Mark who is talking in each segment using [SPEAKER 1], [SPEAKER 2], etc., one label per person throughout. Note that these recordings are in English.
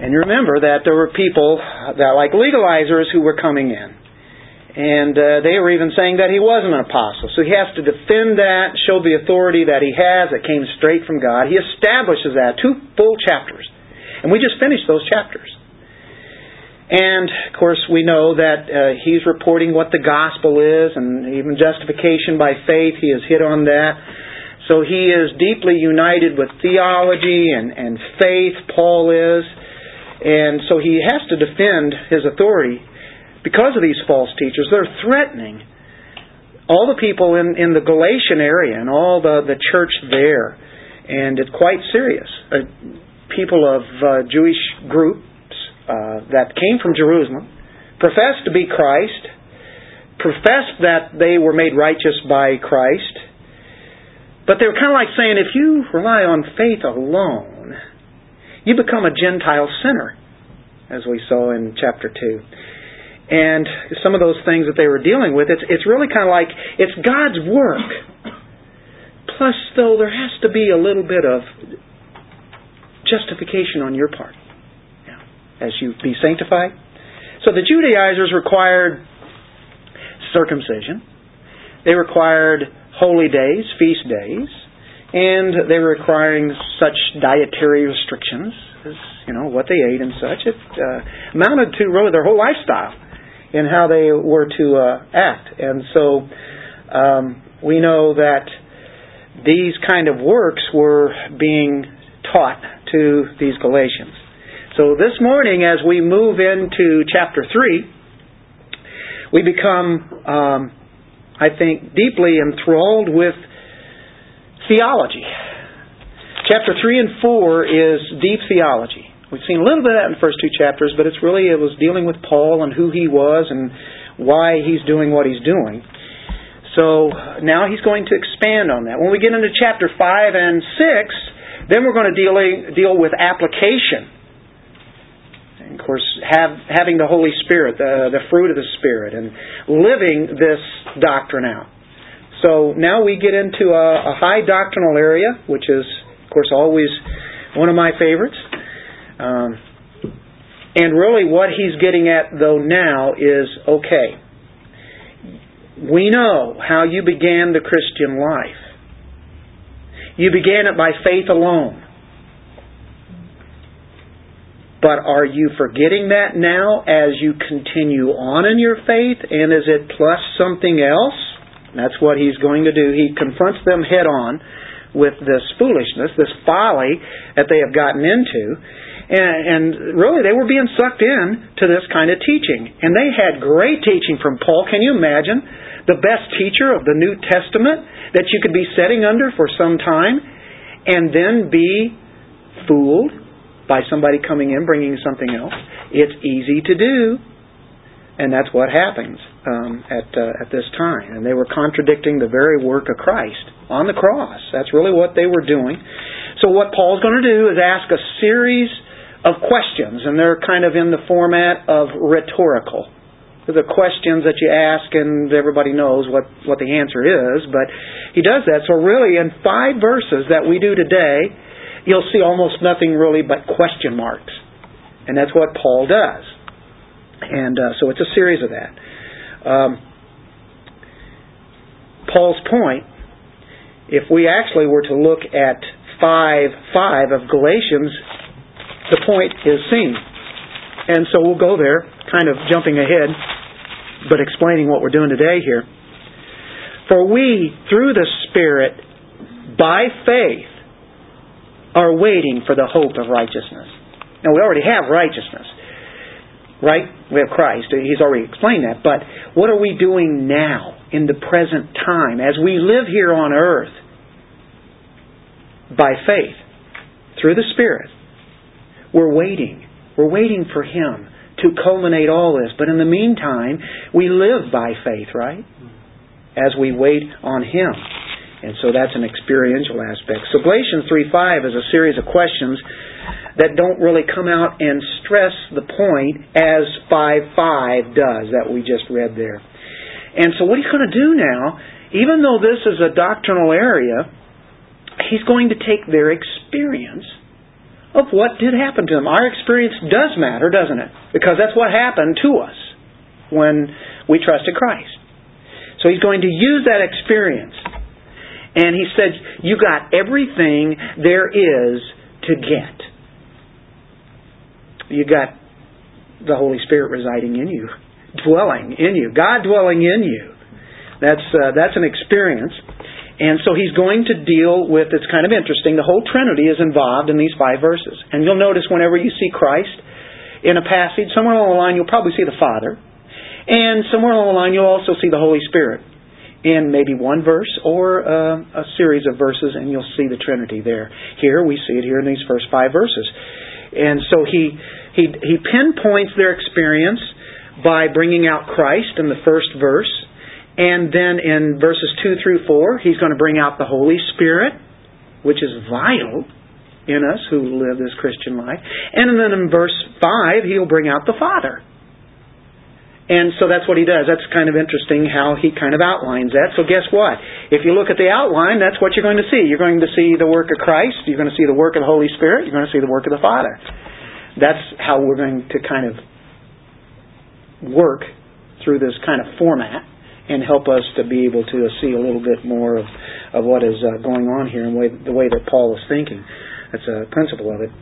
[SPEAKER 1] And you remember that there were people that like legalizers who were coming in. And uh, they were even saying that he wasn't an apostle. So he has to defend that, show the authority that he has that came straight from God. He establishes that, two full chapters. And we just finished those chapters. And, of course, we know that uh, he's reporting what the gospel is and even justification by faith. He has hit on that. So he is deeply united with theology and, and faith, Paul is. And so he has to defend his authority because of these false teachers. They're threatening all the people in, in the Galatian area and all the, the church there. And it's quite serious. Uh, people of uh, Jewish groups uh, that came from Jerusalem professed to be Christ, professed that they were made righteous by Christ, but they were kind of like saying if you rely on faith alone, you become a Gentile sinner, as we saw in chapter 2. And some of those things that they were dealing with, it's, it's really kind of like it's God's work. Plus, though, there has to be a little bit of justification on your part as you be sanctified. So the Judaizers required circumcision. They required holy days, feast days and they were requiring such dietary restrictions as you know what they ate and such. It uh, amounted to really their whole lifestyle and how they were to uh, act, and so um, we know that these kind of works were being taught to these Galatians. So this morning, as we move into chapter three, we become, um, I think, deeply enthralled with theology. Chapter 3 and 4 is deep theology. We've seen a little bit of that in the first two chapters, but it's really, it was dealing with Paul and who he was and why he's doing what he's doing. So now he's going to expand on that. When we get into chapter 5 and 6, then we're going to deal, deal with application. And of course, have, having the Holy Spirit, the, the fruit of the Spirit, and living this doctrine out. So now we get into a, a high doctrinal area, which is, of course, always one of my favorites. Um, and really, what he's getting at, though, now is okay, we know how you began the Christian life. You began it by faith alone. But are you forgetting that now as you continue on in your faith? And is it plus something else? That's what he's going to do. He confronts them head on with this foolishness, this folly that they have gotten into. And, and, really, they were being sucked in to this kind of teaching. And they had great teaching from Paul. Can you imagine? The best teacher of the New Testament that you could be setting under for some time and then be fooled by somebody coming in bringing something else. It's easy to do. And that's what happens um, at uh, at this time. And they were contradicting the very work of Christ on the cross. That's really what they were doing. So what Paul's going to do is ask a series of questions, and they're kind of in the format of rhetorical. The questions that you ask, and everybody knows what, what the answer is, but he does that. So, really, in five verses that we do today, you'll see almost nothing really but question marks. And that's what Paul does. And uh, so it's a series of that. Um, Paul's point, if we actually were to look at 5 5 of Galatians, the point is seen. And so we'll go there, kind of jumping ahead, but explaining what we're doing today here. For we, through the Spirit, by faith, are waiting for the hope of righteousness. Now, we already have righteousness. Right? We have Christ. He's already explained that. But what are we doing now, in the present time, as we live here on earth? By faith, through the Spirit. We're waiting. We're waiting for Him to culminate all this. But in the meantime, we live by faith, right? As we wait on Him. And so that's an experiential aspect. So Galatians 3.5 is a series of questions that don't really come out and stress the point as 5.5 does that we just read there. And so what he's going to do now, even though this is a doctrinal area, he's going to take their experience of what did happen to them. Our experience does matter, doesn't it? Because that's what happened to us when we trusted Christ. So he's going to use that experience. And he said, You got everything there is to get. You got the Holy Spirit residing in you, dwelling in you, God dwelling in you. That's, uh, that's an experience. And so he's going to deal with, it's kind of interesting, the whole Trinity is involved in these five verses. And you'll notice whenever you see Christ in a passage, somewhere along the line you'll probably see the Father. And somewhere along the line you'll also see the Holy Spirit in maybe one verse or uh, a series of verses, and you'll see the Trinity there. Here we see it here in these first five verses. And so he, he, he pinpoints their experience by bringing out Christ in the first verse and then in verses 2 through 4, he's going to bring out the Holy Spirit, which is vital in us who live this Christian life. And then in verse 5, he'll bring out the Father. And so that's what he does. That's kind of interesting how he kind of outlines that. So guess what? If you look at the outline, that's what you're going to see. You're going to see the work of Christ. You're going to see the work of the Holy Spirit. You're going to see the work of the Father. That's how we're going to kind of work through this kind of format and help us to be able to see a little bit more of, of what is uh, going on here and the way that Paul is thinking. That's a principle of it.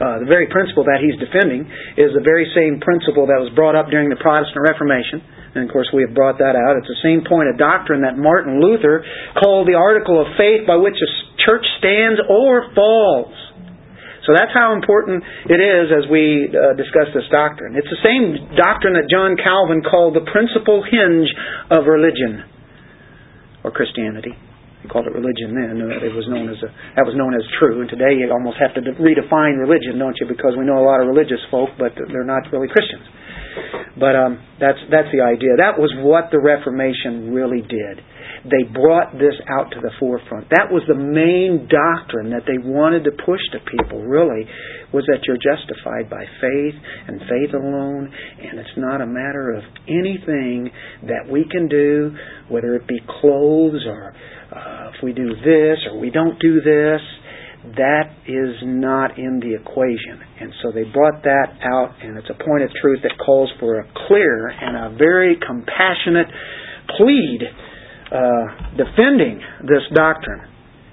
[SPEAKER 1] Uh, the very principle that he's defending is the very same principle that was brought up during the Protestant Reformation. And of course, we have brought that out. It's the same point of doctrine that Martin Luther called the article of faith by which a church stands or falls. So that's how important it is as we uh, discuss this doctrine. It's the same doctrine that John Calvin called the principal hinge of religion or Christianity. He called it religion then. It was known as a, that was known as true. And today you almost have to redefine religion, don't you? Because we know a lot of religious folk, but they're not really Christians. But um, that's that's the idea. That was what the Reformation really did they brought this out to the forefront. That was the main doctrine that they wanted to push to people, really, was that you're justified by faith and faith alone, and it's not a matter of anything that we can do, whether it be clothes or uh, if we do this or we don't do this. That is not in the equation. And so they brought that out, and it's a point of truth that calls for a clear and a very compassionate plead uh, defending this doctrine.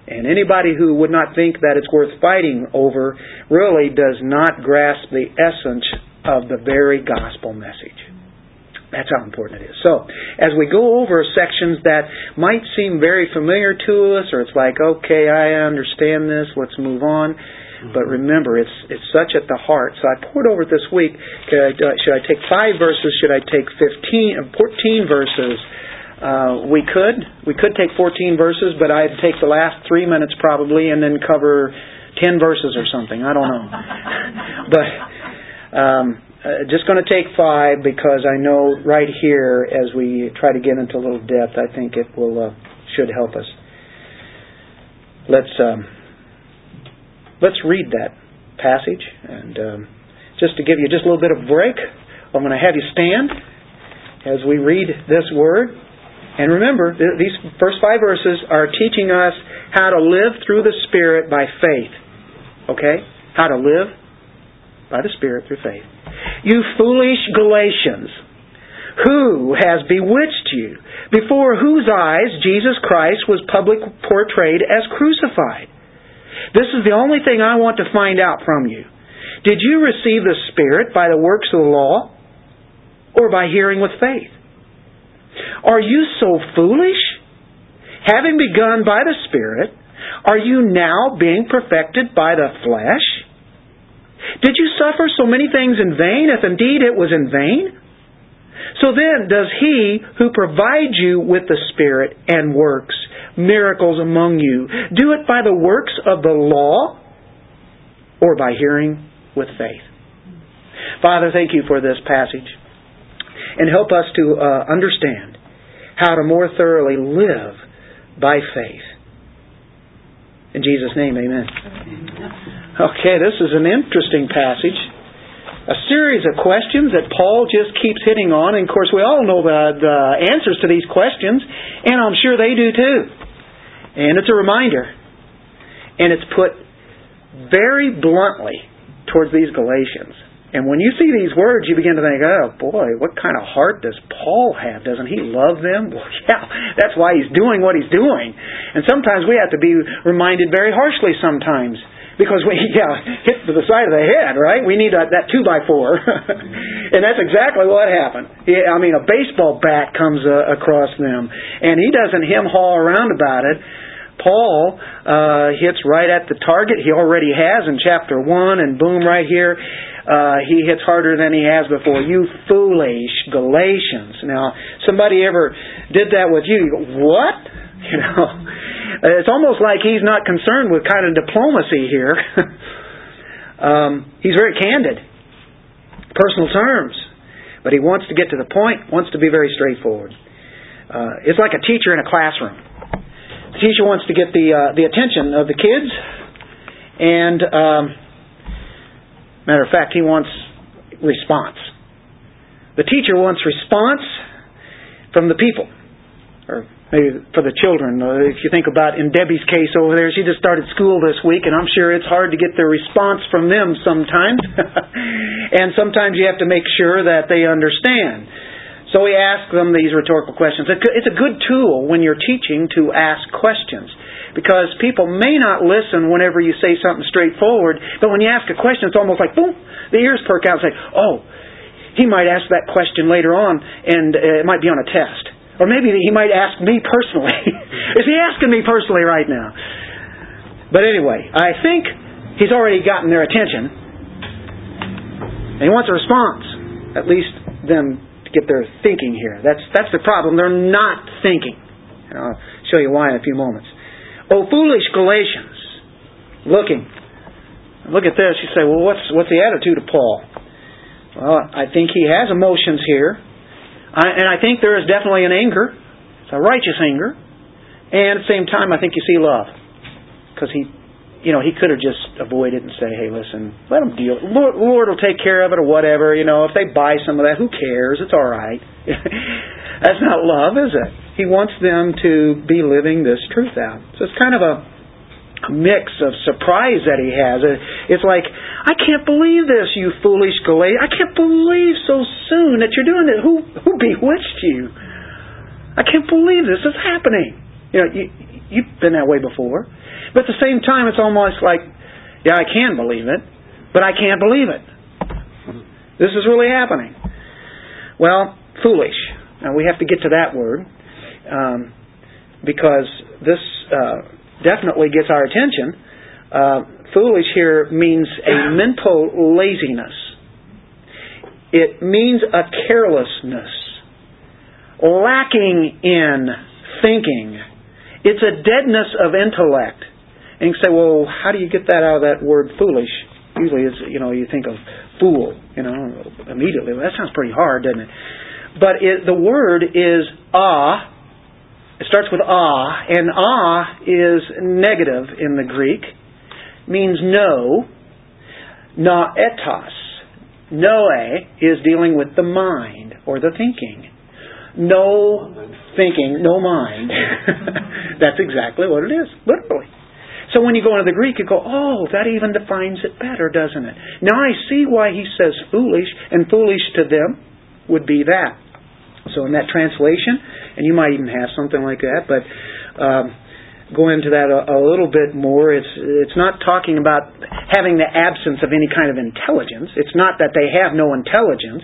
[SPEAKER 1] And anybody who would not think that it's worth fighting over really does not grasp the essence of the very gospel message. That's how important it is. So, as we go over sections that might seem very familiar to us, or it's like, okay, I understand this, let's move on. But remember, it's it's such at the heart. So I poured over this week. I, uh, should I take five verses? Should I take 15, 14 verses? Uh, we could. We could take 14 verses, but I'd take the last three minutes probably and then cover 10 verses or something. I don't know. but um, uh, just going to take five because I know right here, as we try to get into a little depth, I think it will uh, should help us. Let's um, let's read that passage, and um, just to give you just a little bit of break, I'm going to have you stand as we read this word. And remember, these first five verses are teaching us how to live through the Spirit by faith. Okay? How to live by the Spirit through faith. You foolish Galatians, who has bewitched you, before whose eyes Jesus Christ was publicly portrayed as crucified? This is the only thing I want to find out from you. Did you receive the Spirit by the works of the law or by hearing with faith? Are you so foolish? Having begun by the Spirit, are you now being perfected by the flesh? Did you suffer so many things in vain, if indeed it was in vain? So then, does he who provides you with the Spirit and works miracles among you do it by the works of the law or by hearing with faith? Father, thank you for this passage and help us to uh, understand how to more thoroughly live by faith. In Jesus' name, amen. Okay, this is an interesting passage. A series of questions that Paul just keeps hitting on. And of course, we all know the, the answers to these questions, and I'm sure they do too. And it's a reminder. And it's put very bluntly towards these Galatians. And when you see these words, you begin to think, oh boy, what kind of heart does Paul have? Doesn't he love them? Well, yeah, that's why he's doing what he's doing. And sometimes we have to be reminded very harshly sometimes. Because we yeah, hit to the side of the head, right? We need a, that two by four, and that's exactly what happened. I mean, a baseball bat comes uh, across them, and he doesn't him haw around about it. Paul uh, hits right at the target. He already has in chapter one, and boom, right here uh, he hits harder than he has before. You foolish Galatians. Now, somebody ever did that with you, you go, what? You know, it's almost like he's not concerned with kind of diplomacy here. um, he's very candid, personal terms, but he wants to get to the point, wants to be very straightforward. Uh, it's like a teacher in a classroom. The teacher wants to get the uh, the attention of the kids, and um, Matter of fact, he wants response. The teacher wants response from the people, or maybe for the children. Uh, if you think about in Debbie's case over there, she just started school this week, and I'm sure it's hard to get the response from them sometimes. and sometimes you have to make sure that they understand. So we ask them these rhetorical questions. It's a good tool when you're teaching to ask questions. Because people may not listen whenever you say something straightforward, but when you ask a question, it's almost like, boom, the ears perk out and say, oh, he might ask that question later on, and uh, it might be on a test. Or maybe he might ask me personally. Is he asking me personally right now? But anyway, I think he's already gotten their attention. And he wants a response. At least them to get their thinking here. That's that's the problem. They're not thinking. And I'll show you why in a few moments. O foolish Galatians, looking. Look at this. You say, well, what's, what's the attitude of Paul? Well, I think he has emotions here. And I think there is definitely an anger. It's a righteous anger. And at the same time, I think you see love. Because he, you know, he could have just avoided and say, hey, listen, let them deal. Lord, Lord will take care of it or whatever. You know, if they buy some of that, who cares? It's all right. That's not love, is it? He wants them to be living this truth out. So it's kind of a mix of surprise that he has. It's like, I can't believe this, you foolish Galatians. I can't believe so soon that you're doing this. Who who bewitched you? I can't believe this is happening. You know, you, you've been that way before. But at the same time, it's almost like, yeah, I can believe it, but I can't believe it. This is really happening. Well, foolish. Now we have to get to that word um, because this uh, definitely gets our attention. Uh, foolish here means a mental laziness. It means a carelessness, lacking in thinking. It's a deadness of intellect. And you say, well, how do you get that out of that word foolish? Usually, it's you know you think of fool, you know, immediately. Well, that sounds pretty hard, doesn't it? But it, the word is ah, it starts with ah, and ah is negative in the Greek, means no. Na etos. Noe is dealing with the mind or the thinking. No thinking, no mind. That's exactly what it is, literally. So when you go into the Greek, you go, oh, that even defines it better, doesn't it? Now I see why he says foolish, and foolish to them would be that. So in that translation, and you might even have something like that, but um, go into that a, a little bit more. It's it's not talking about having the absence of any kind of intelligence. It's not that they have no intelligence.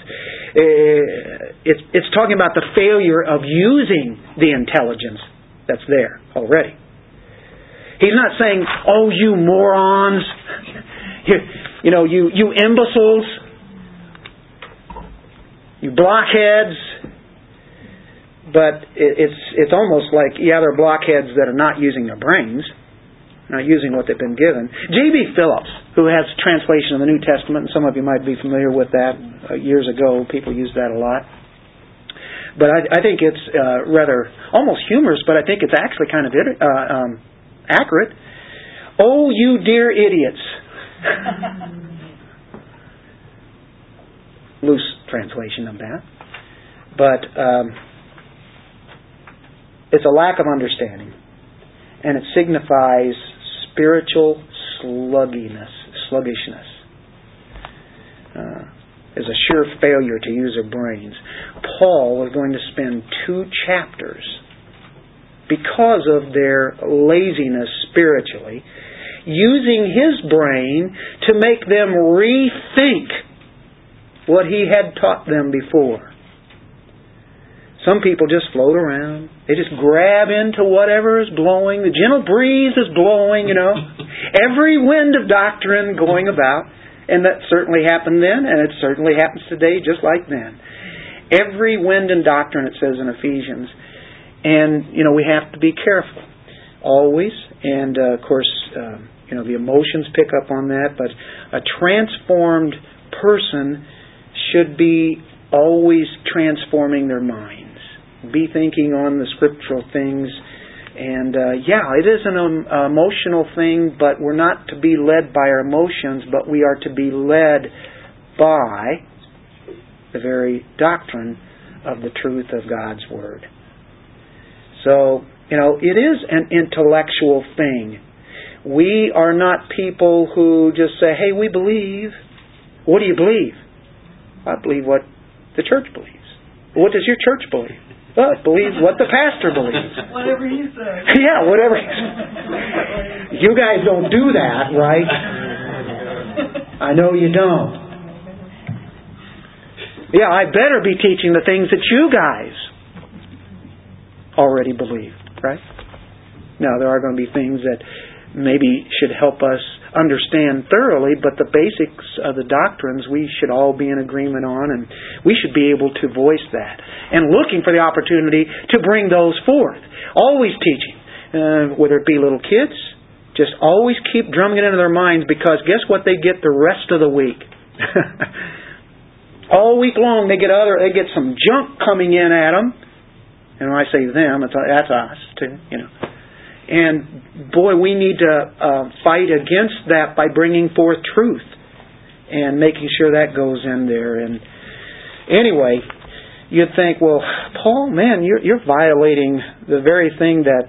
[SPEAKER 1] Uh, it's it's talking about the failure of using the intelligence that's there already. He's not saying, "Oh, you morons." you, you know, you, you imbeciles, you blockheads, but it's it's almost like yeah, they're blockheads that are not using their brains, not using what they've been given. J.B. Phillips, who has translation of the New Testament, and some of you might be familiar with that. Uh, years ago, people used that a lot. But I, I think it's uh, rather almost humorous, but I think it's actually kind of uh, um, accurate. Oh, you dear idiots! Loose translation of that, but. Um, it's a lack of understanding. And it signifies spiritual slugginess, sluggishness. Uh, is a sure failure to use their brains. Paul was going to spend two chapters because of their laziness spiritually, using his brain to make them rethink what he had taught them before. Some people just float around. They just grab into whatever is blowing. The gentle breeze is blowing, you know. Every wind of doctrine going about. And that certainly happened then, and it certainly happens today just like then. Every wind and doctrine, it says in Ephesians. And, you know, we have to be careful. Always. And, uh, of course, uh, you know, the emotions pick up on that. But a transformed person should be always transforming their mind be thinking on the scriptural things. And uh, yeah, it is an um, emotional thing, but we're not to be led by our emotions, but we are to be led by the very doctrine of the truth of God's Word. So, you know, it is an intellectual thing. We are not people who just say, hey, we believe. What do you believe? I believe what the church believes. What does your church believe? Well, believes what the pastor believes.
[SPEAKER 2] Whatever he says.
[SPEAKER 1] Yeah, whatever. you guys don't do that, right? I know you don't. Yeah, I better be teaching the things that you guys already believe, right? Now, there are going to be things that maybe should help us understand thoroughly, but the basics of the doctrines we should all be in agreement on, and we should be able to voice that. And looking for the opportunity to bring those forth. Always teaching, uh, whether it be little kids, just always keep drumming it into their minds because guess what they get the rest of the week? all week long they get other they get some junk coming in at them. And when I say them, it's, that's us too, you know. And boy, we need to uh, fight against that by bringing forth truth and making sure that goes in there. And anyway, you'd think, well, Paul, man, you're, you're violating the very thing that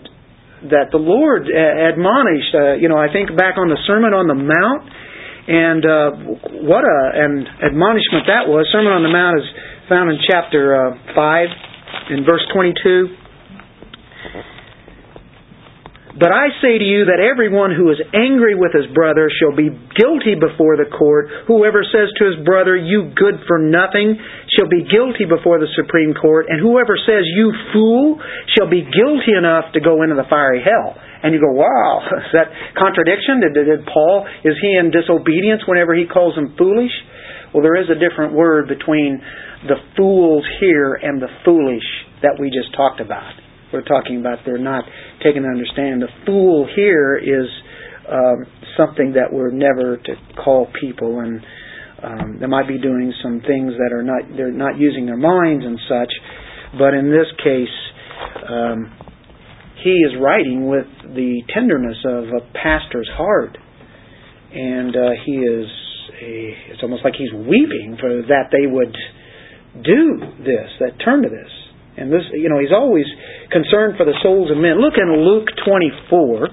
[SPEAKER 1] that the Lord admonished. Uh, you know, I think back on the Sermon on the Mount, and uh, what a an admonishment that was. Sermon on the Mount is found in chapter uh, five, in verse twenty-two. But I say to you that everyone who is angry with his brother shall be guilty before the court. Whoever says to his brother, You good for nothing, shall be guilty before the Supreme Court. And whoever says, You fool, shall be guilty enough to go into the fiery hell. And you go, Wow, is that contradiction? Did, did Paul, is he in disobedience whenever he calls them foolish? Well, there is a different word between the fools here and the foolish that we just talked about we're talking about they're not taking to understand. The fool here is um, something that we're never to call people, and um, they might be doing some things that are not they're not using their minds and such. But in this case, um, he is writing with the tenderness of a pastor's heart, and uh, he is a, it's almost like he's weeping for that they would do this, that turn to this. And this, you know, he's always concerned for the souls of men. Look in Luke 24,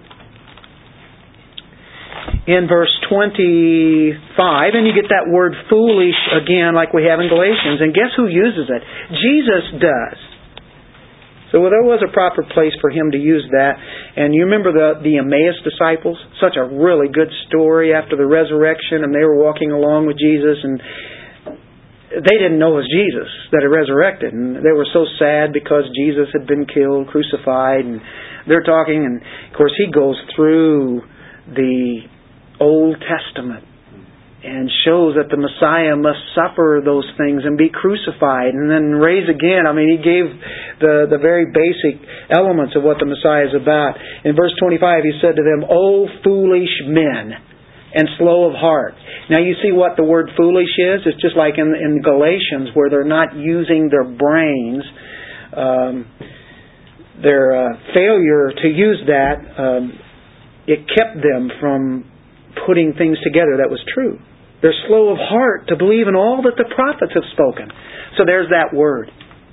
[SPEAKER 1] in verse 25, and you get that word foolish again, like we have in Galatians. And guess who uses it? Jesus does. So well, there was a proper place for him to use that. And you remember the, the Emmaus disciples? Such a really good story after the resurrection, and they were walking along with Jesus, and they didn't know it was Jesus that had resurrected, and they were so sad because Jesus had been killed, crucified, and they're talking, and of course he goes through the Old Testament and shows that the Messiah must suffer those things and be crucified and then raise again. I mean, he gave the, the very basic elements of what the Messiah is about. In verse 25, he said to them, O foolish men, and slow of heart. Now you see what the word foolish is? It's just like in, in Galatians where they're not using their brains. Um, their uh, failure to use that, um, it kept them from putting things together that was true. They're slow of heart to believe in all that the prophets have spoken. So there's that word.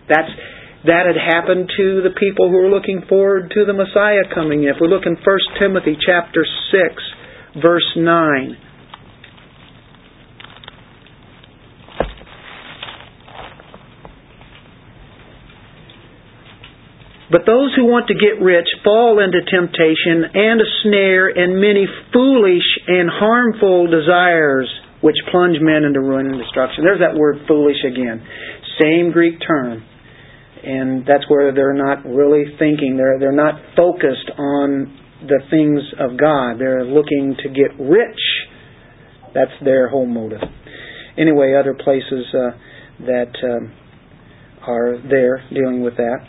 [SPEAKER 1] That's that had happened to the people who were looking forward to the Messiah coming. If we look in 1 Timothy chapter 6, verse 9. But those who want to get rich fall into temptation and a snare and many foolish and harmful desires which plunge men into ruin and destruction. There's that word foolish again. Same Greek term. And that's where they're not really thinking. They're, they're not focused on the things of God. They're looking to get rich. That's their whole motive. Anyway, other places uh, that um, are there dealing with that.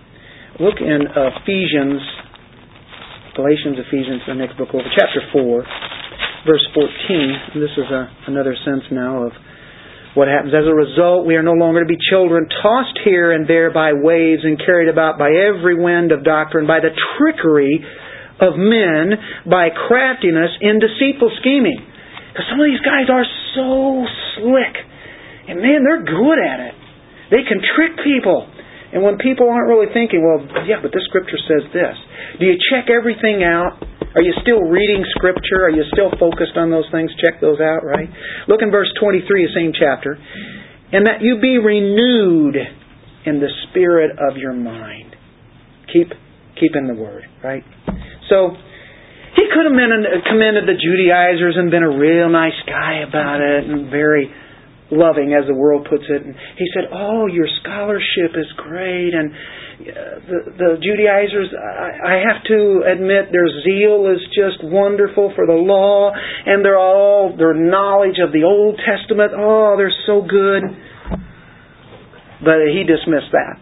[SPEAKER 1] Look in Ephesians, Galatians, Ephesians, the next book over, chapter 4, verse 14. This is a, another sense now of what happens. As a result, we are no longer to be children tossed here and there by waves and carried about by every wind of doctrine, by the trickery of men, by craftiness in deceitful scheming. Because some of these guys are so slick. And man, they're good at it. They can trick people. And when people aren't really thinking, well, yeah, but this scripture says this, do you check everything out? Are you still reading scripture? Are you still focused on those things? Check those out, right? Look in verse 23, the same chapter. And that you be renewed in the spirit of your mind. Keep keep in the word, right? So he could have commended the Judaizers and been a real nice guy about it and very loving, as the world puts it. And he said, "Oh, your scholarship is great." And uh, the, the Judaizers, I, I have to admit, their zeal is just wonderful for the law, and they're all their knowledge of the Old Testament. Oh, they're so good. But he dismissed that.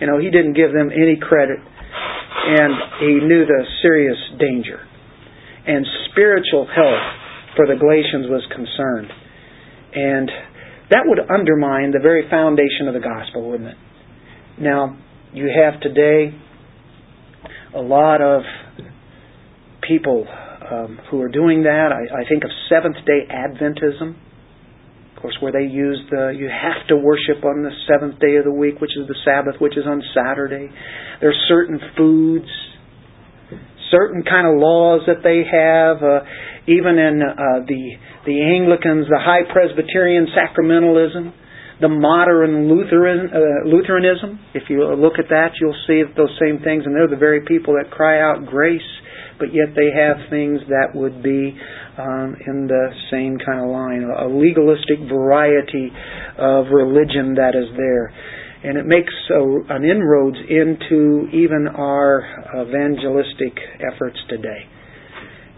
[SPEAKER 1] You know, he didn't give them any credit, and he knew the serious danger. And spiritual health for the Galatians was concerned. And that would undermine the very foundation of the gospel, wouldn't it? Now, you have today a lot of people um, who are doing that. I, I think of Seventh day Adventism, of course, where they use the you have to worship on the seventh day of the week, which is the Sabbath, which is on Saturday. There are certain foods, certain kind of laws that they have. Uh, even in uh, the the Anglicans, the High Presbyterian sacramentalism, the modern Lutheran uh, Lutheranism. If you look at that, you'll see those same things, and they're the very people that cry out grace, but yet they have things that would be um, in the same kind of line, a legalistic variety of religion that is there. And it makes a, an inroads into even our evangelistic efforts today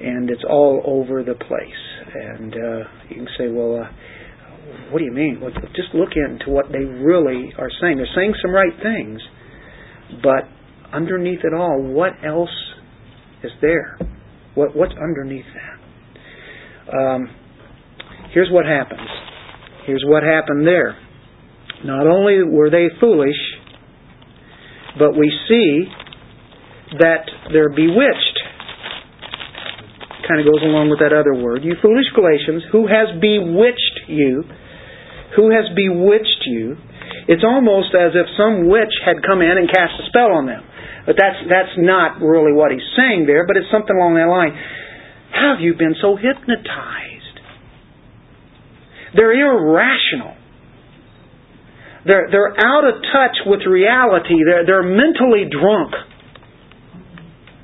[SPEAKER 1] and it's all over the place. And uh, you can say, well, uh, what do you mean? Well, just look into what they really are saying. They're saying some right things, but underneath it all, what else is there? What, what's underneath that? Um, here's what happens. Here's what happened there. Not only were they foolish, but we see that they're bewitched kind of goes along with that other word. You foolish Galatians, who has bewitched you? Who has bewitched you? It's almost as if some witch had come in and cast a spell on them. But that's that's not really what he's saying there, but it's something along that line. Have you been so hypnotized? They're irrational. They're, they're out of touch with reality. They're, they're mentally drunk.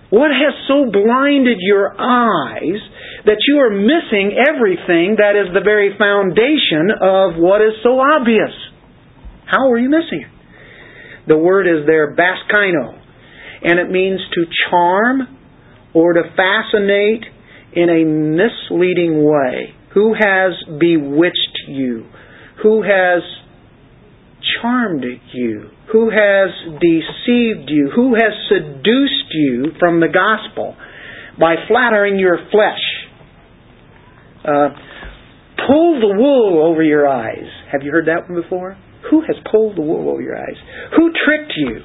[SPEAKER 1] What has so blinded your eyes that you are missing everything that is the very foundation of what is so obvious? How are you missing it? The word is there, baskaino, and it means to charm or to fascinate in a misleading way. Who has bewitched you? Who has charmed you? Who has deceived you? Who has seduced you from the gospel by flattering your flesh? Uh, pull the wool over your eyes. Have you heard that one before? Who has pulled the wool over your eyes? Who tricked you?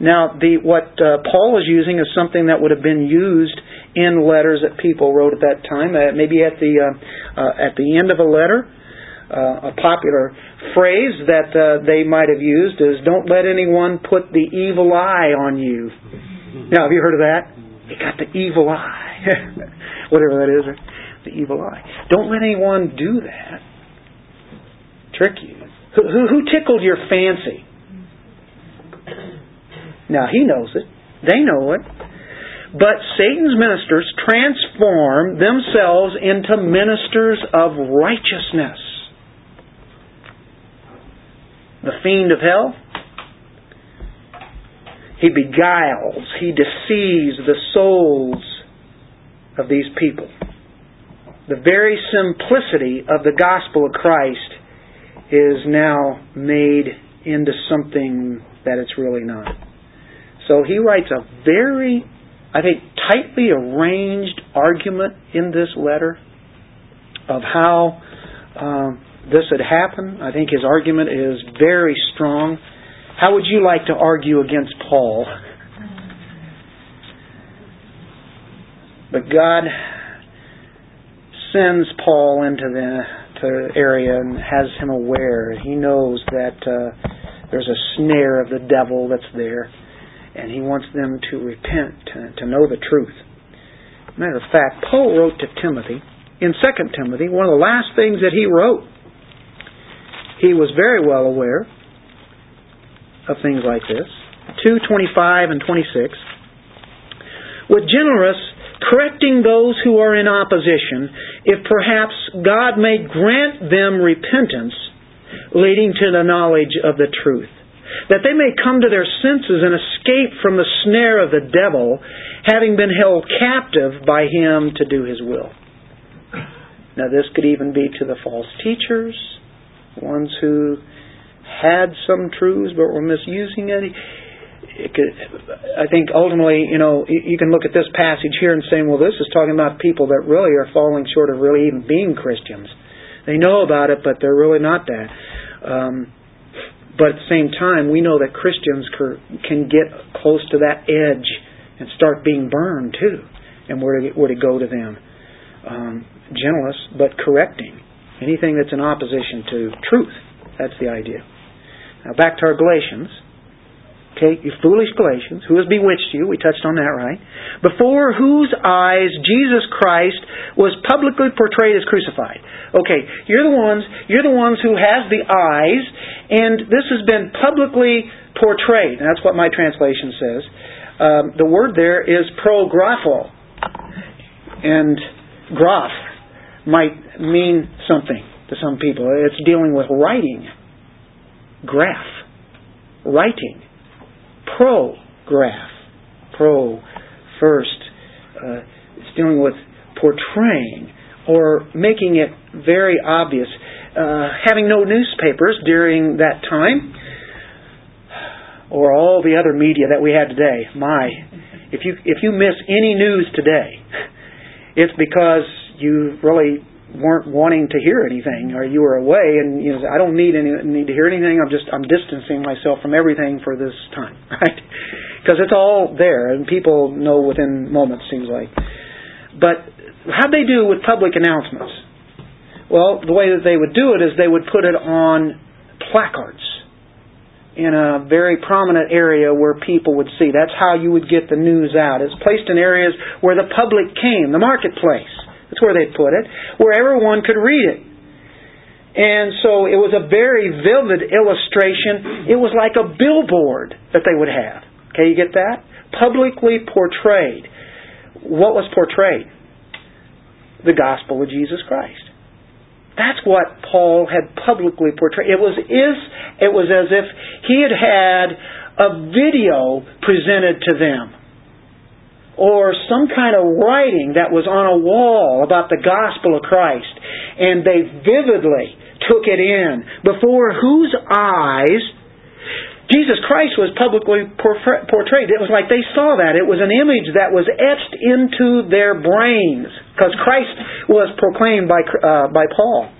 [SPEAKER 1] Now, the, what uh, Paul is using is something that would have been used in letters that people wrote at that time. Uh, maybe at the uh, uh at the end of a letter, uh, a popular phrase that uh, they might have used is "Don't let anyone put the evil eye on you." Now, have you heard of that? He got the evil eye. whatever that is, the evil eye. Don't let anyone do that. Trick you. Who, who, who tickled your fancy? Now, he knows it. They know it. But Satan's ministers transform themselves into ministers of righteousness. The fiend of hell, he beguiles, he deceives the souls of these people. The very simplicity of the gospel of Christ is now made into something that it's really not. So he writes a very, I think, tightly arranged argument in this letter of how uh, this had happened. I think his argument is very strong. How would you like to argue against Paul? But God sends Paul into the area and has him aware. He knows that uh, there's a snare of the devil that's there and he wants them to repent, to, to know the truth. Matter of fact, Paul wrote to Timothy in 2 Timothy, one of the last things that he wrote. He was very well aware of things like this. 225 and 26. With gentleness, correcting those who are in opposition, if perhaps God may grant them repentance, leading to the knowledge of the truth that they may come to their senses and escape from the snare of the devil, having been held captive by him to do his will. Now, this could even be to the false teachers, ones who had some truths but were misusing it. it could, I think ultimately, you know, you can look at this passage here and say, well, this is talking about people that really are falling short of really even being Christians. They know about it, but they're really not that. Um, but at the same time, we know that Christians can get close to that edge and start being burned too. And where to, where to go to them. Um, gentleness, but correcting. Anything that's in opposition to truth. That's the idea. Now back to our Galatians. Okay, you foolish Galatians, who has bewitched you? We touched on that, right? Before whose eyes Jesus Christ was publicly portrayed as crucified. Okay, you're the ones, you're the ones who has the eyes, and this has been publicly portrayed. And that's what my translation says. Um, the word there is prographo, and graph might mean something to some people. It's dealing with writing, graph, writing prograph. Pro, first. Uh, it's dealing with portraying or making it very obvious. Uh, having no newspapers during that time, or all the other media that we have today. My, if you if you miss any news today, it's because you really weren't wanting to hear anything, or you were away, and you know, I don't need any need to hear anything. I'm just I'm distancing myself from everything for this time, right? Because it's all there, and people know within moments. Seems like, but how'd they do with public announcements? Well, the way that they would do it is they would put it on placards in a very prominent area where people would see. That's how you would get the news out. It's placed in areas where the public came, the marketplace. That's where they put it, where everyone could read it. And so it was a very vivid illustration. It was like a billboard that they would have. Okay, you get that? Publicly portrayed. What was portrayed? The gospel of Jesus Christ. That's what Paul had publicly portrayed. It was is it was as if he had had a video presented to them or some kind of writing that was on a wall about the gospel of Christ, and they vividly took it in, before whose eyes Jesus Christ was publicly portrayed. It was like they saw that. It was an image that was etched into their brains because Christ was proclaimed by, uh, by Paul.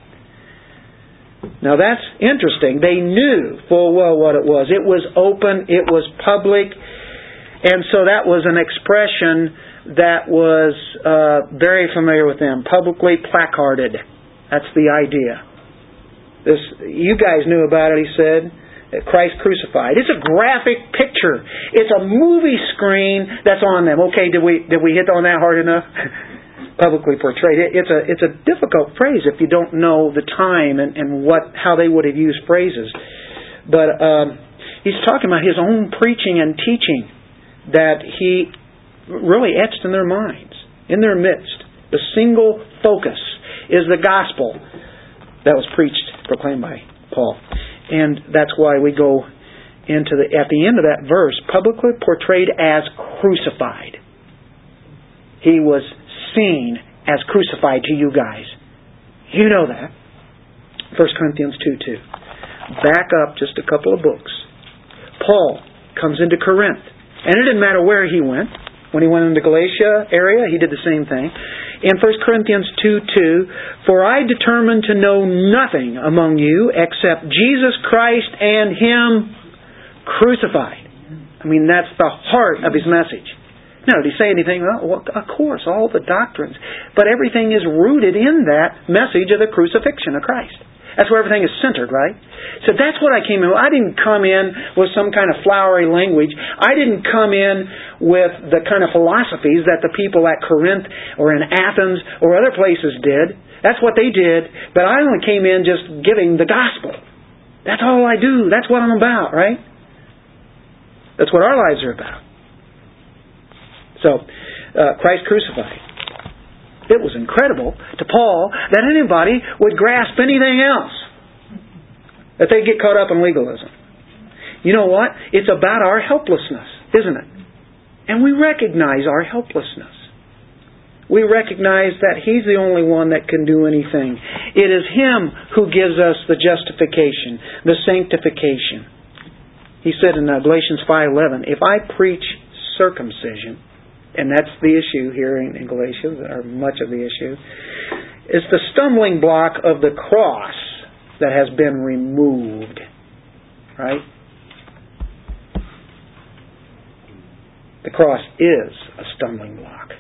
[SPEAKER 1] Now that's interesting. They knew full well what it was. It was open, it was public, and so that was an expression that was uh, very familiar with them, publicly placarded. That's the idea. This, you guys knew about it, he said. Christ crucified. It's a graphic picture. It's a movie screen that's on them. Okay, did we did we hit on that hard enough? publicly portrayed. It, it's a it's a difficult phrase if you don't know the time and, and what how they would have used phrases. But um, he's talking about his own preaching and teaching that he really etched in their minds, in their midst. The single focus is the gospel that was preached, proclaimed by Paul. And that's why we go into the at the end of that verse, publicly portrayed as crucified. He was seen as crucified to you guys. You know that. 1 Corinthians 2 2. Back up just a couple of books. Paul comes into Corinth. And it didn't matter where he went. When he went into Galatia area, he did the same thing. In 1 Corinthians 2 2, For I determined to know nothing among you except Jesus Christ and Him crucified. I mean, that's the heart of his message. Now, did he say anything? Well, of course, all the doctrines. But everything is rooted in that message of the crucifixion of Christ. That's where everything is centered, right? So that's what I came in. with. I didn't come in with some kind of flowery language. I didn't come in with the kind of philosophies that the people at Corinth or in Athens or other places did. That's what they did. But I only came in just giving the gospel. That's all I do. That's what I'm about, right? That's what our lives are about. So, uh, Christ crucified. It was incredible to Paul that anybody would grasp anything else. That they get caught up in legalism. You know what? It's about our helplessness, isn't it? And we recognize our helplessness. We recognize that He's the only one that can do anything. It is Him who gives us the justification, the sanctification. He said in uh, Galatians 5:11, "If I preach circumcision, and that's the issue here in, in Galatians, or much of the issue, is the stumbling block of the cross that has been removed. Right? The cross is a stumbling block.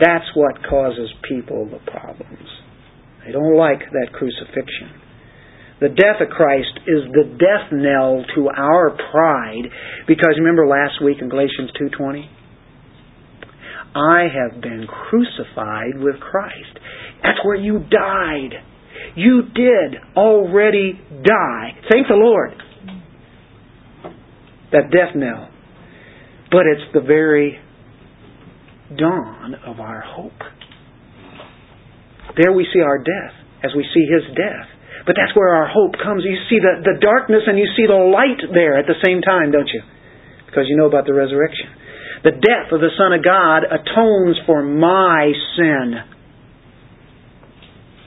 [SPEAKER 1] That's what causes people the problems. They don't like that crucifixion. The death of Christ is the death knell to our pride because remember last week in Galatians 2:20 I have been crucified with Christ. That's where you died. You did already die. Thank the Lord. That death knell. But it's the very dawn of our hope. There we see our death as we see His death. But that's where our hope comes. You see the, the darkness and you see the light there at the same time, don't you? Because you know about the resurrection. The death of the Son of God atones for my sin.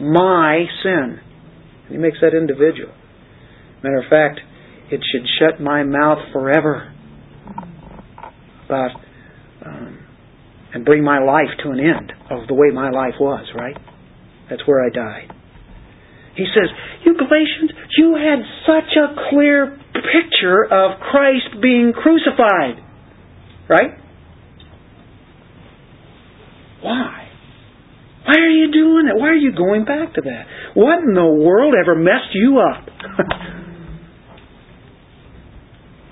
[SPEAKER 1] My sin. He makes that individual. Matter of fact, it should shut my mouth forever about um, and bring my life to an end of the way my life was, right? That's where I died. He says, You Galatians, you had such a clear picture of Christ being crucified. Right? Why? Why are you doing that? Why are you going back to that? What in the world ever messed you up?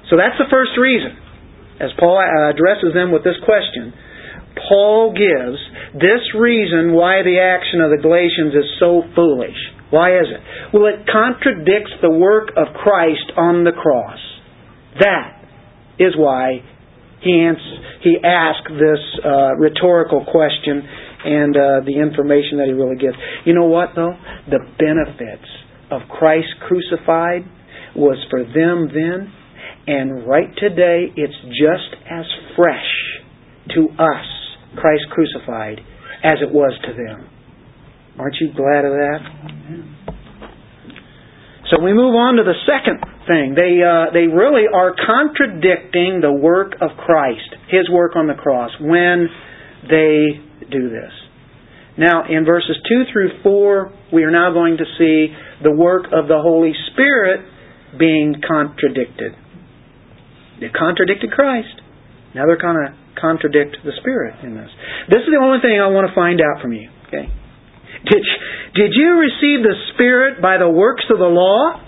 [SPEAKER 1] so that's the first reason. As Paul addresses them with this question, Paul gives this reason why the action of the Galatians is so foolish. Why is it? Well, it contradicts the work of Christ on the cross. That is why he, ans- he asked this uh, rhetorical question and uh, the information that he really gives. You know what, though? The benefits of Christ crucified was for them then, and right today it's just as fresh to us, Christ crucified, as it was to them. Aren't you glad of that? So we move on to the second thing. They uh, they really are contradicting the work of Christ, His work on the cross, when they do this. Now, in verses two through four, we are now going to see the work of the Holy Spirit being contradicted. They contradicted Christ. Now they're going to contradict the Spirit in this. This is the only thing I want to find out from you. Okay. Did, did you receive the Spirit by the works of the law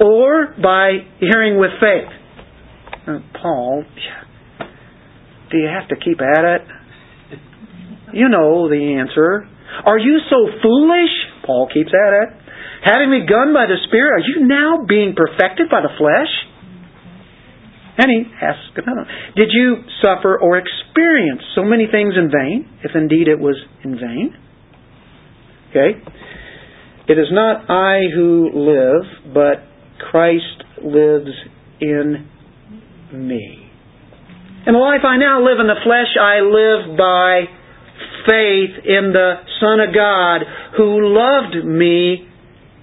[SPEAKER 1] or by hearing with faith? Paul, do you have to keep at it? You know the answer. Are you so foolish? Paul keeps at it. Having begun by the Spirit, are you now being perfected by the flesh? And he asks Did you suffer or experience so many things in vain, if indeed it was in vain? Okay? It is not I who live, but Christ lives in me. And the life I now live in the flesh, I live by faith in the Son of God who loved me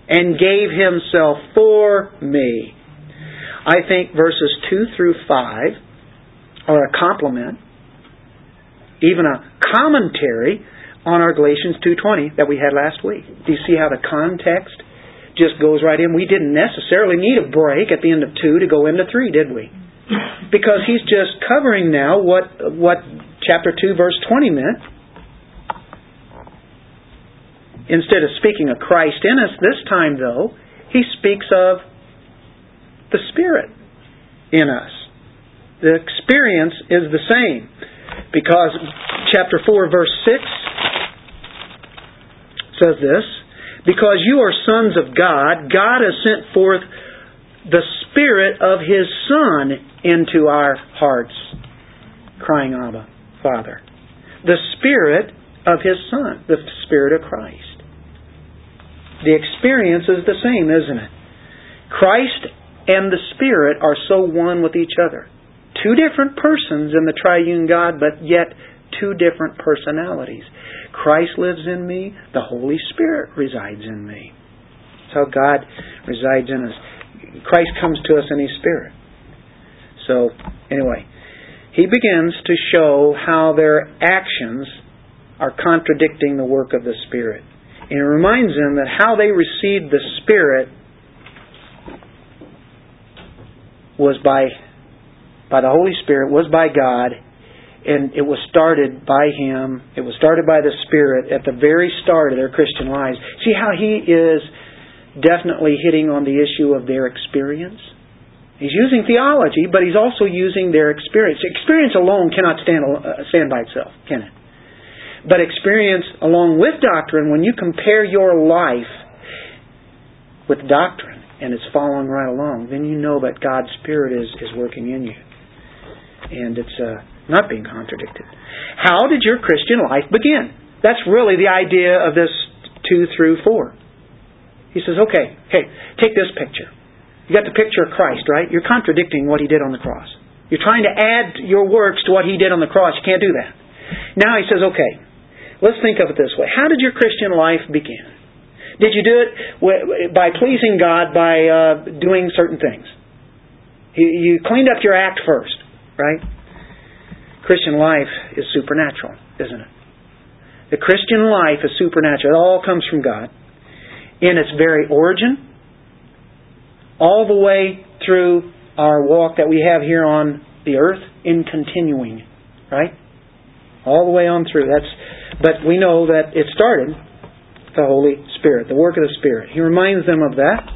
[SPEAKER 1] and gave himself for me. I think verses 2 through 5 are a compliment, even a commentary on our Galatians 2:20 that we had last week. Do you see how the context just goes right in? We didn't necessarily need a break at the end of 2 to go into 3, did we? Because he's just covering now what what chapter 2 verse 20 meant. Instead of speaking of Christ in us this time though, he speaks of the Spirit in us. The experience is the same because chapter 4 verse 6 says this, because you are sons of God, God has sent forth the Spirit of His Son into our hearts, crying, Abba, Father. The Spirit of His Son, the Spirit of Christ. The experience is the same, isn't it? Christ and the Spirit are so one with each other. Two different persons in the triune God, but yet two different personalities. Christ lives in me, the Holy Spirit resides in me. That's how God resides in us. Christ comes to us in His Spirit. So, anyway, he begins to show how their actions are contradicting the work of the Spirit. And he reminds them that how they received the Spirit was by by the Holy Spirit, was by God, and it was started by Him. It was started by the Spirit at the very start of their Christian lives. See how He is definitely hitting on the issue of their experience? He's using theology, but he's also using their experience. Experience alone cannot stand, uh, stand by itself, can it? But experience along with doctrine, when you compare your life with doctrine and it's following right along, then you know that God's Spirit is, is working in you. And it's uh, not being contradicted. How did your Christian life begin? That's really the idea of this 2 through 4. He says, okay, hey, take this picture. You got the picture of Christ, right? You're contradicting what he did on the cross. You're trying to add your works to what he did on the cross. You can't do that. Now he says, okay, let's think of it this way. How did your Christian life begin? Did you do it by pleasing God by uh, doing certain things? You cleaned up your act first, right? Christian life is supernatural, isn't it? The Christian life is supernatural. It all comes from God. In its very origin, all the way through our walk that we have here on the earth, in continuing, right? All the way on through. That's, but we know that it started the Holy Spirit, the work of the Spirit. He reminds them of that.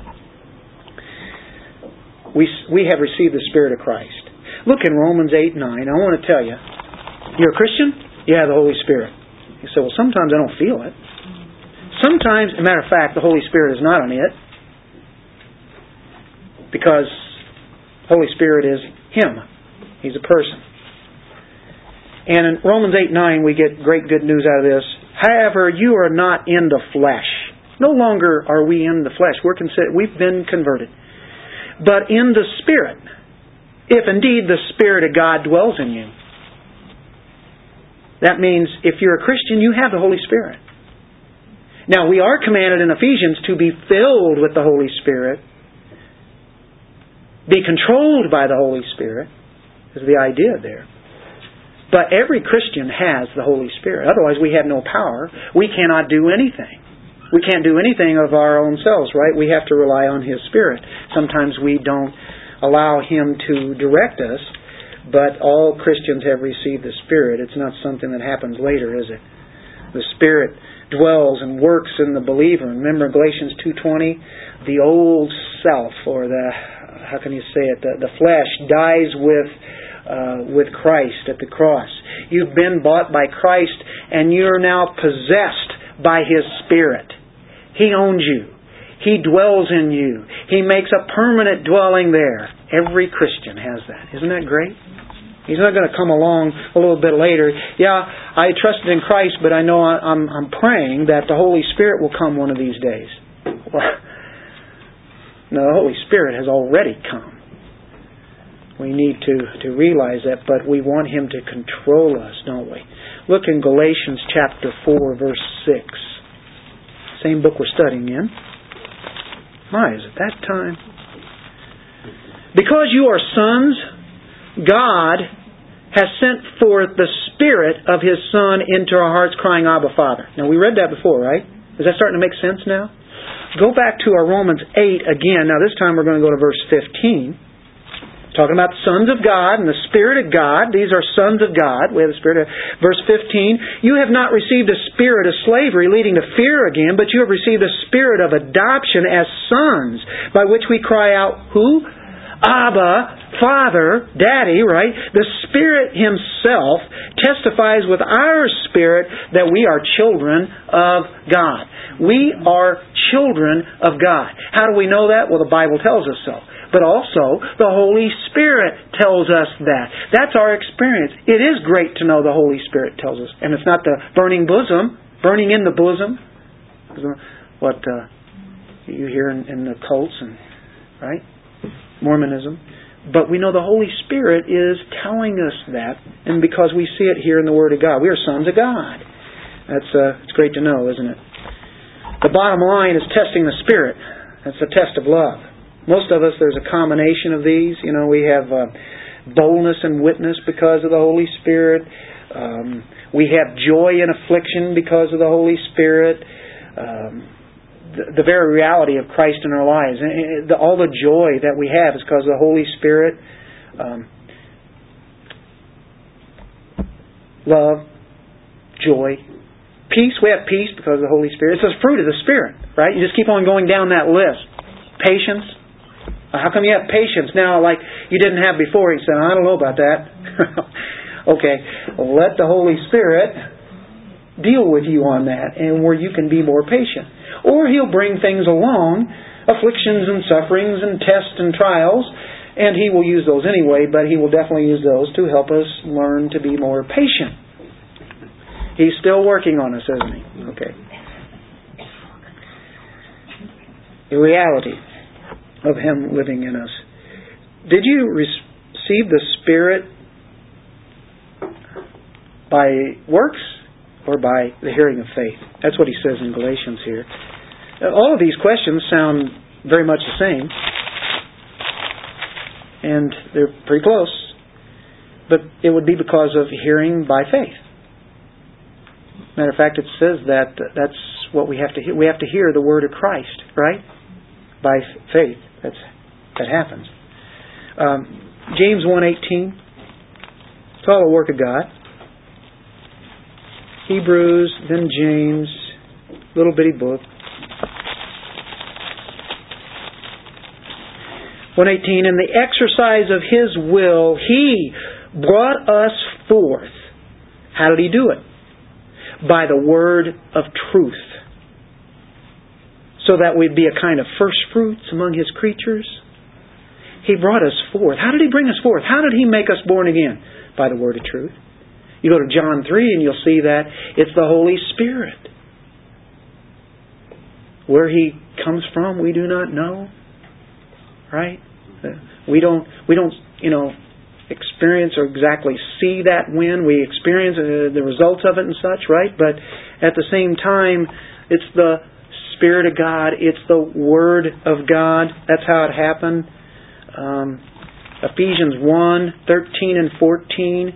[SPEAKER 1] We, we have received the Spirit of Christ. Look in Romans 8 9. I want to tell you, you're a Christian? Have the Holy Spirit. You say, well, sometimes I don't feel it. Sometimes, as a matter of fact, the Holy Spirit is not on it because Holy Spirit is Him. He's a person. And in Romans 8 9, we get great good news out of this. However, you are not in the flesh. No longer are we in the flesh. We're considered, we've been converted. But in the Spirit if indeed the Spirit of God dwells in you. That means if you're a Christian, you have the Holy Spirit. Now, we are commanded in Ephesians to be filled with the Holy Spirit, be controlled by the Holy Spirit, is the idea there. But every Christian has the Holy Spirit. Otherwise, we have no power. We cannot do anything. We can't do anything of our own selves, right? We have to rely on His Spirit. Sometimes we don't allow Him to direct us, but all Christians have received the Spirit. It's not something that happens later, is it? The Spirit dwells and works in the believer. Remember Galatians 2.20? The old self, or the, how can you say it, the, the flesh dies with uh, with Christ at the cross. You've been bought by Christ and you're now possessed by His Spirit. He owns you. He dwells in you. He makes a permanent dwelling there. Every Christian has that. Isn't that great? He's not going to come along a little bit later. Yeah, I trusted in Christ, but I know I'm, I'm praying that the Holy Spirit will come one of these days. Well, no, the Holy Spirit has already come. We need to, to realize that, but we want Him to control us, don't we? Look in Galatians chapter 4, verse 6. Same book we're studying in. My, is it that time? Because you are sons, God has sent forth the Spirit of His Son into our hearts, crying, Abba, Father. Now, we read that before, right? Is that starting to make sense now? Go back to our Romans 8 again. Now, this time we're going to go to verse 15. Talking about sons of God and the Spirit of God. These are sons of God. We have the Spirit of Verse 15. You have not received a spirit of slavery leading to fear again, but you have received a spirit of adoption as sons, by which we cry out, Who? Abba, Father, Daddy, right? The Spirit Himself testifies with our spirit that we are children of God. We are children of God. How do we know that? Well, the Bible tells us so but also the Holy Spirit tells us that. That's our experience. It is great to know the Holy Spirit tells us. And it's not the burning bosom, burning in the bosom, what uh, you hear in, in the cults and, right? Mormonism. But we know the Holy Spirit is telling us that, and because we see it here in the Word of God. We are sons of God. That's uh, it's great to know, isn't it? The bottom line is testing the Spirit. That's a test of love. Most of us, there's a combination of these. You know, we have uh, boldness and witness because of the Holy Spirit. Um, we have joy in affliction because of the Holy Spirit. Um, the, the, very reality of Christ in our lives. And the, all the joy that we have is because of the Holy Spirit. Um, love, joy, peace. We have peace because of the Holy Spirit. It's a fruit of the Spirit, right? You just keep on going down that list. Patience, how come you have patience now like you didn't have before? He said, I don't know about that. okay, let the Holy Spirit deal with you on that and where you can be more patient. Or He'll bring things along, afflictions and sufferings and tests and trials, and He will use those anyway, but He will definitely use those to help us learn to be more patient. He's still working on us, isn't He? Okay. The reality of Him living in us. Did you receive the Spirit by works or by the hearing of faith? That's what he says in Galatians here. All of these questions sound very much the same, and they're pretty close, but it would be because of hearing by faith. Matter of fact, it says that that's what we have to hear. We have to hear the word of Christ, right? By faith. That's that happens. Um, James one eighteen. It's all a work of God. Hebrews, then James, little bitty book. 118, in the exercise of His will, He brought us forth. How did He do it? By the word of truth so that we'd be a kind of first fruits among His creatures. He brought us forth. How did He bring us forth? How did He make us born again? By the word of truth. You go to John 3 and you'll see that it's the Holy Spirit. Where He comes from, we do not know. Right? We don't, we don't, you know, experience or exactly see that when we experience uh, the results of it and such, right? But at the same time, it's the Spirit of God. It's the Word of God. That's how it happened. Um, Ephesians 1, 13 and 14.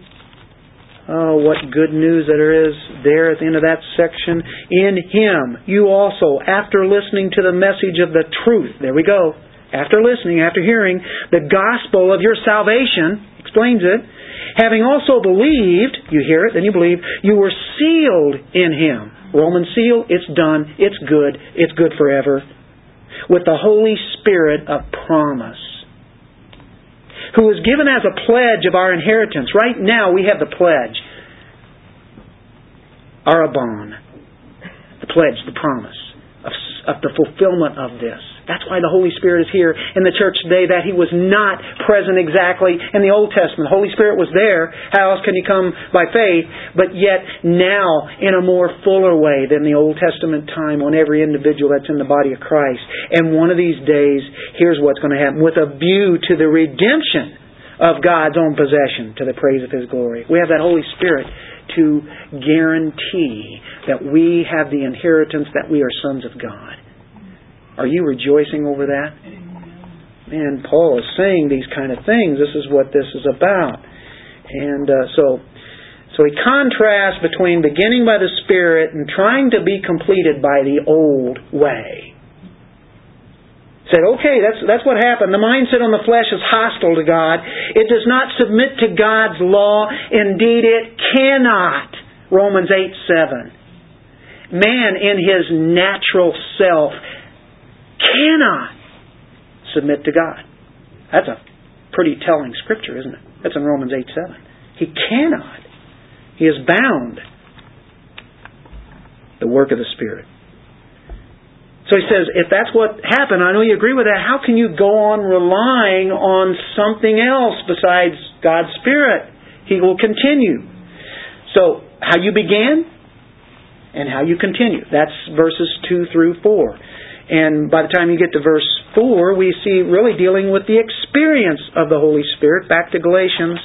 [SPEAKER 1] Oh, what good news there is there at the end of that section. In Him, you also, after listening to the message of the truth, there we go, after listening, after hearing the gospel of your salvation, explains it, having also believed, you hear it, then you believe, you were sealed in Him Roman seal, it's done, it's good, it's good forever. With the Holy Spirit of promise, who is given as a pledge of our inheritance. Right now we have the pledge. Arrabon. The pledge, the promise of, of the fulfillment of this. That's why the Holy Spirit is here in the church today, that He was not present exactly in the Old Testament. The Holy Spirit was there. How else can He come by faith? But yet now in a more fuller way than the Old Testament time on every individual that's in the body of Christ. And one of these days, here's what's going to happen. With a view to the redemption of God's own possession to the praise of His glory. We have that Holy Spirit to guarantee that we have the inheritance that we are sons of God. Are you rejoicing over that? Man, Paul is saying these kind of things. This is what this is about. And uh, so, so he contrasts between beginning by the Spirit and trying to be completed by the old way. Said, okay, that's that's what happened. The mindset on the flesh is hostile to God. It does not submit to God's law. Indeed, it cannot. Romans eight seven. Man in his natural self cannot submit to God. That's a pretty telling scripture, isn't it? That's in Romans 8 7. He cannot. He is bound. The work of the Spirit. So he says, if that's what happened, I know you agree with that, how can you go on relying on something else besides God's Spirit? He will continue. So, how you began and how you continue. That's verses 2 through 4. And by the time you get to verse 4, we see really dealing with the experience of the Holy Spirit. Back to Galatians.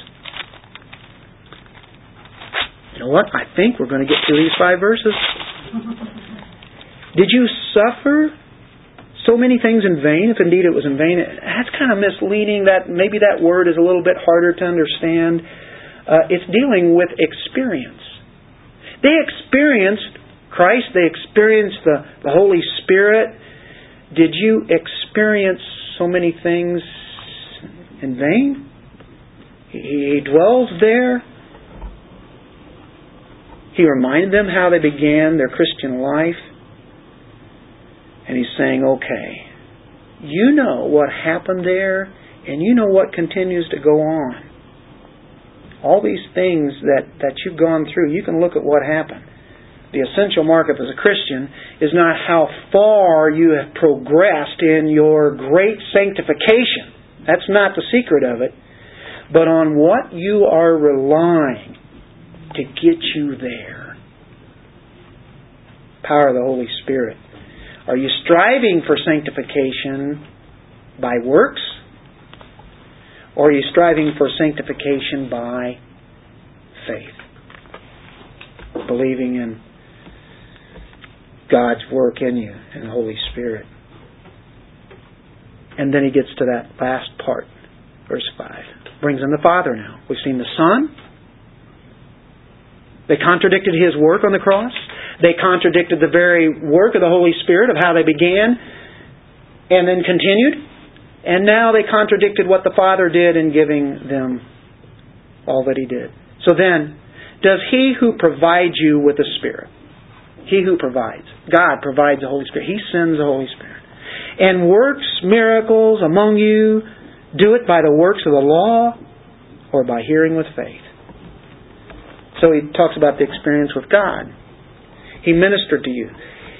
[SPEAKER 1] You know what? I think we're going to get through these five verses. Did you suffer so many things in vain, if indeed it was in vain? That's kind of misleading. That maybe that word is a little bit harder to understand. Uh, it's dealing with experience. They experienced Christ. They experienced the, the Holy Spirit. Did you experience so many things in vain? He dwells there. He reminded them how they began their Christian life. And he's saying, okay, you know what happened there, and you know what continues to go on. All these things that, that you've gone through, you can look at what happened the essential mark of as a Christian is not how far you have progressed in your great sanctification. That's not the secret of it. But on what you are relying to get you there. Power of the Holy Spirit. Are you striving for sanctification by works? Or are you striving for sanctification by faith? Believing in God's work in you and the Holy Spirit. And then he gets to that last part, verse 5. Brings in the Father now. We've seen the Son. They contradicted his work on the cross. They contradicted the very work of the Holy Spirit of how they began and then continued. And now they contradicted what the Father did in giving them all that he did. So then, does he who provides you with the Spirit, he who provides. God provides the Holy Spirit. He sends the Holy Spirit. And works miracles among you. Do it by the works of the law or by hearing with faith. So he talks about the experience with God. He ministered to you.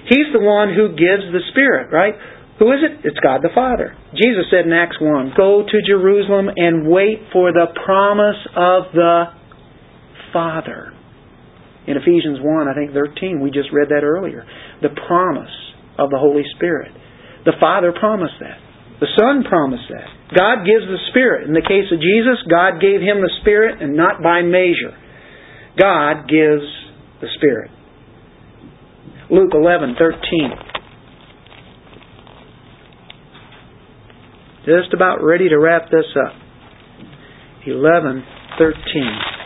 [SPEAKER 1] He's the one who gives the Spirit, right? Who is it? It's God the Father. Jesus said in Acts 1 Go to Jerusalem and wait for the promise of the Father in Ephesians 1, I think 13, we just read that earlier. The promise of the Holy Spirit. The Father promised that. The Son promised that. God gives the Spirit. In the case of Jesus, God gave him the Spirit and not by measure. God gives the Spirit. Luke 11, 13. Just about ready to wrap this up. 11, 13.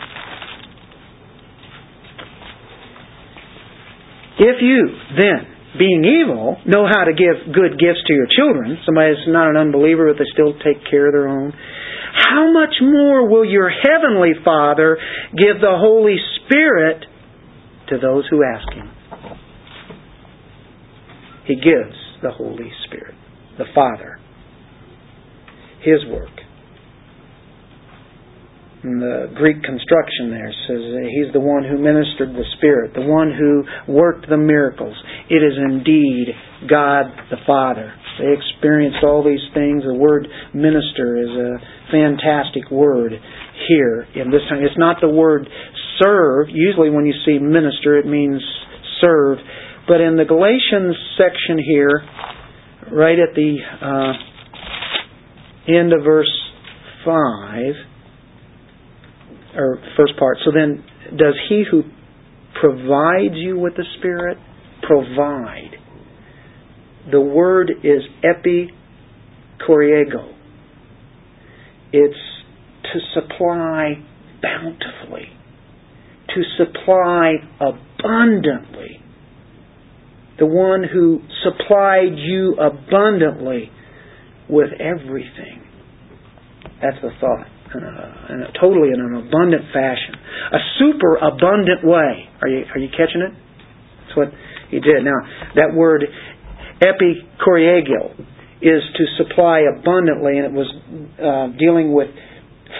[SPEAKER 1] If you, then, being evil, know how to give good gifts to your children, somebody that's not an unbeliever but they still take care of their own, how much more will your heavenly Father give the Holy Spirit to those who ask Him? He gives the Holy Spirit, the Father, His work. In the Greek construction there says he's the one who ministered the Spirit, the one who worked the miracles. It is indeed God the Father. They experienced all these things. The word minister is a fantastic word here in this time. It's not the word serve. Usually when you see minister, it means serve. But in the Galatians section here, right at the uh, end of verse 5, or first part, so then does he who provides you with the Spirit provide? The word is epikoriego. It's to supply bountifully, to supply abundantly. The one who supplied you abundantly with everything. That's the thought. In a, totally in an abundant fashion. A super abundant way. Are you, are you catching it? That's what he did. Now, that word epikoriego is to supply abundantly, and it was uh, dealing with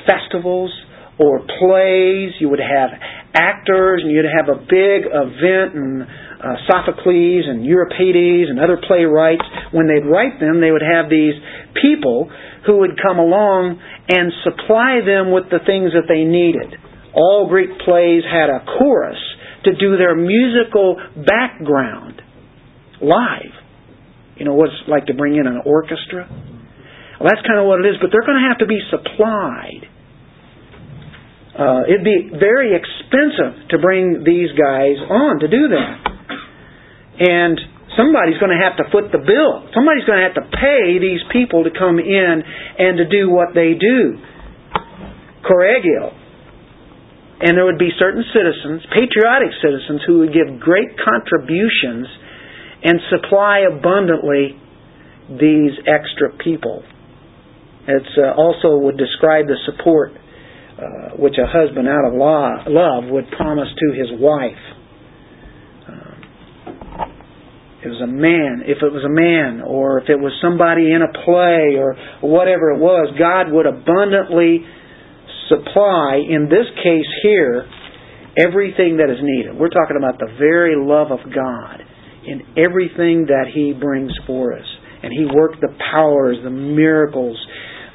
[SPEAKER 1] festivals or plays. You would have actors, and you'd have a big event, and uh, Sophocles and Euripides and other playwrights. When they'd write them, they would have these people who would come along and supply them with the things that they needed. All Greek plays had a chorus to do their musical background live. You know what it's like to bring in an orchestra? Well, that's kind of what it is, but they're going to have to be supplied. Uh, it'd be very expensive to bring these guys on to do that. And somebody's going to have to foot the bill. Somebody's going to have to pay these people to come in and to do what they do. choregeo. And there would be certain citizens, patriotic citizens, who would give great contributions and supply abundantly these extra people. It uh, also would describe the support uh, which a husband out of law, love would promise to his wife. Um, it was a man, if it was a man, or if it was somebody in a play, or whatever it was, God would abundantly supply, in this case here, everything that is needed. We're talking about the very love of God in everything that He brings for us. And He worked the powers, the miracles,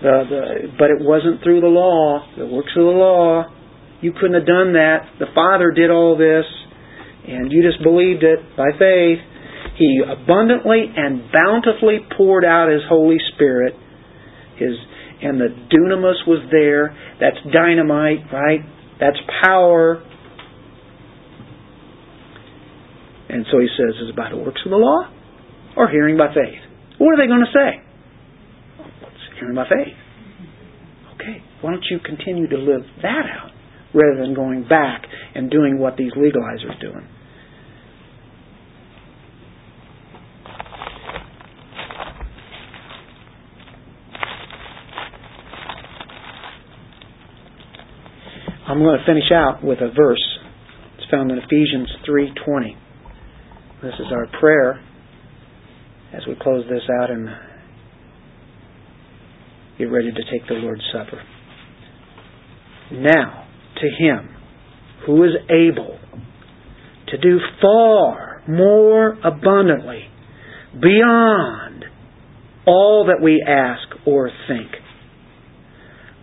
[SPEAKER 1] the, the, but it wasn't through the law, the works of the law. You couldn't have done that. The Father did all this, and you just believed it by faith. He abundantly and bountifully poured out His Holy Spirit. His and the dunamis was there. That's dynamite, right? That's power. And so he says, is it by the works of the law or hearing by faith? What are they going to say? it's hearing by faith. Okay, why don't you continue to live that out rather than going back and doing what these legalizers doing? I'm going to finish out with a verse. It's found in Ephesians 3:20. This is our prayer as we close this out and get ready to take the Lord's Supper. Now, to Him who is able to do far more abundantly beyond all that we ask or think,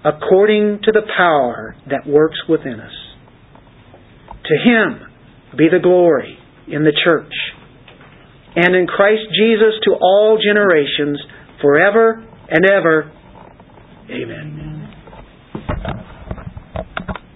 [SPEAKER 1] according to the power that works within us. To Him be the glory in the church and in Christ Jesus to all generations forever and ever. Amen.